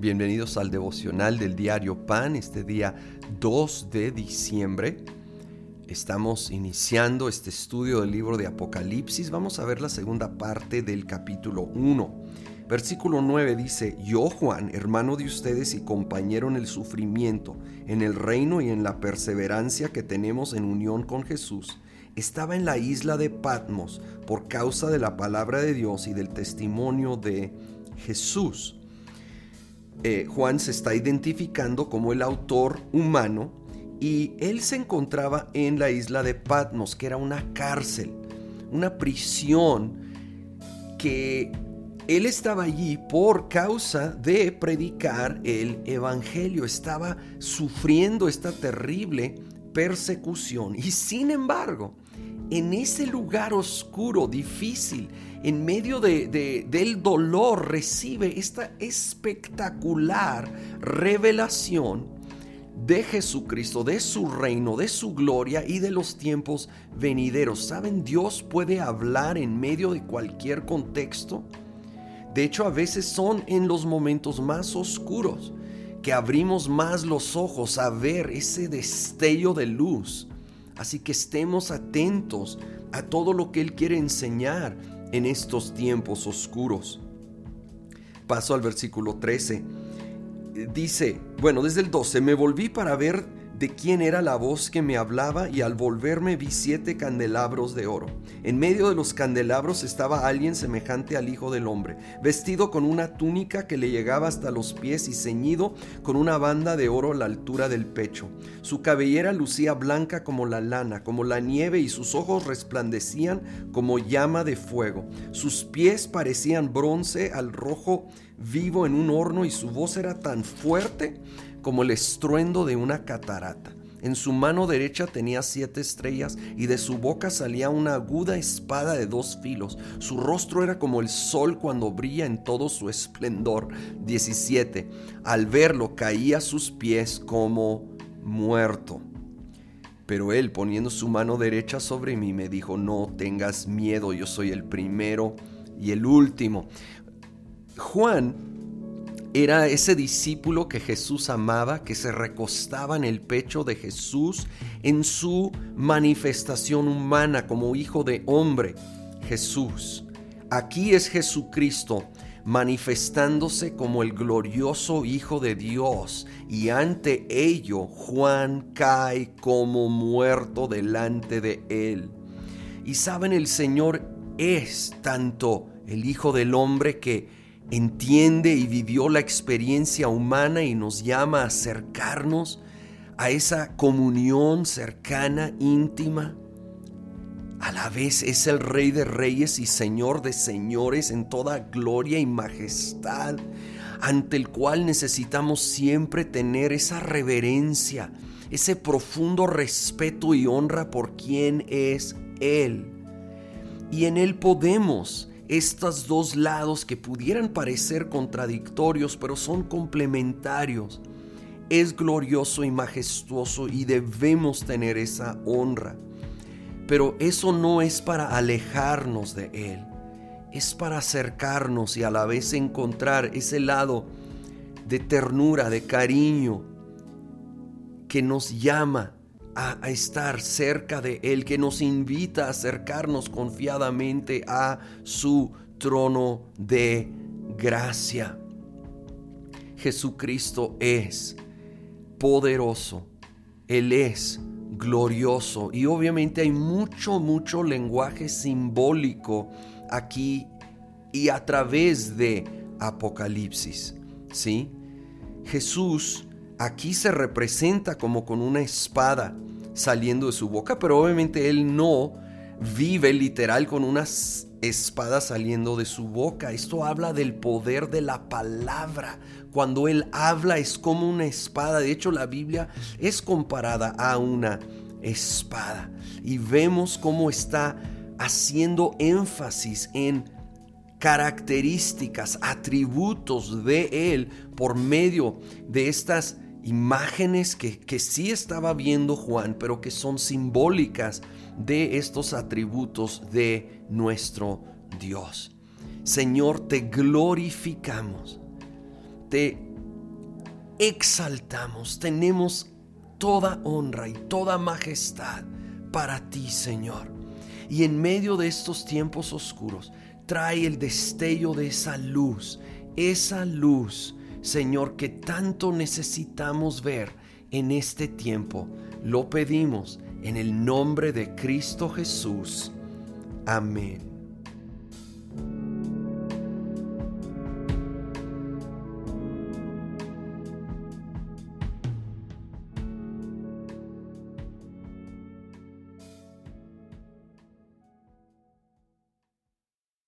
Bienvenidos al devocional del diario Pan, este día 2 de diciembre. Estamos iniciando este estudio del libro de Apocalipsis. Vamos a ver la segunda parte del capítulo 1. Versículo 9 dice, Yo Juan, hermano de ustedes y compañero en el sufrimiento, en el reino y en la perseverancia que tenemos en unión con Jesús, estaba en la isla de Patmos por causa de la palabra de Dios y del testimonio de Jesús. Eh, Juan se está identificando como el autor humano y él se encontraba en la isla de Patmos, que era una cárcel, una prisión que él estaba allí por causa de predicar el Evangelio, estaba sufriendo esta terrible persecución y sin embargo, en ese lugar oscuro, difícil, en medio de, del dolor, recibe esta espectacular revelación de Jesucristo, de su reino, de su gloria y de los tiempos venideros. ¿Saben? Dios puede hablar en medio de cualquier contexto. De hecho, a veces son en los momentos más oscuros que abrimos más los ojos a ver ese destello de luz Así que estemos atentos a todo lo que Él quiere enseñar en estos tiempos oscuros. Paso al versículo 13. Dice, bueno, desde el 12, me volví para ver de quién era la voz que me hablaba y al volverme vi siete candelabros de oro. En medio de los candelabros estaba alguien semejante al Hijo del Hombre, vestido con una túnica que le llegaba hasta los pies y ceñido con una banda de oro a la altura del pecho. Su cabellera lucía blanca como la lana, como la nieve y sus ojos resplandecían como llama de fuego. Sus pies parecían bronce al rojo vivo en un horno y su voz era tan fuerte como el estruendo de una catarata. En su mano derecha tenía siete estrellas y de su boca salía una aguda espada de dos filos. Su rostro era como el sol cuando brilla en todo su esplendor. 17. Al verlo caía a sus pies como muerto. Pero él poniendo su mano derecha sobre mí me dijo, no tengas miedo, yo soy el primero y el último. Juan era ese discípulo que Jesús amaba, que se recostaba en el pecho de Jesús en su manifestación humana como hijo de hombre, Jesús. Aquí es Jesucristo manifestándose como el glorioso Hijo de Dios y ante ello Juan cae como muerto delante de él. Y saben, el Señor es tanto el Hijo del Hombre que entiende y vivió la experiencia humana y nos llama a acercarnos a esa comunión cercana, íntima. A la vez es el Rey de Reyes y Señor de Señores en toda gloria y majestad, ante el cual necesitamos siempre tener esa reverencia, ese profundo respeto y honra por quien es Él. Y en Él podemos estos dos lados que pudieran parecer contradictorios, pero son complementarios. Es glorioso y majestuoso y debemos tener esa honra. Pero eso no es para alejarnos de Él, es para acercarnos y a la vez encontrar ese lado de ternura, de cariño, que nos llama a, estar cerca de Él, que nos invita a acercarnos confiadamente a su trono de gracia. Jesucristo es poderoso, Él es glorioso y obviamente hay mucho, mucho lenguaje simbólico aquí y a través de Apocalipsis, ¿sí? Jesús aquí se representa como con una espada saliendo de su boca, pero obviamente él no vive literal con una espada saliendo de su boca. Esto habla del poder de la palabra. Cuando él habla es como una espada. De hecho, la Biblia es comparada a una espada. Y vemos cómo está haciendo énfasis en características, atributos de él por medio de estas imágenes que, que sí estaba viendo Juan, pero que son simbólicas de estos atributos de nuestro Dios. Señor, te glorificamos, te exaltamos, tenemos toda honra y toda majestad para ti, Señor. Y en medio de estos tiempos oscuros, trae el destello de esa luz, esa luz, Señor, que tanto necesitamos ver en este tiempo. Lo pedimos en el nombre de Cristo Jesús. Amén.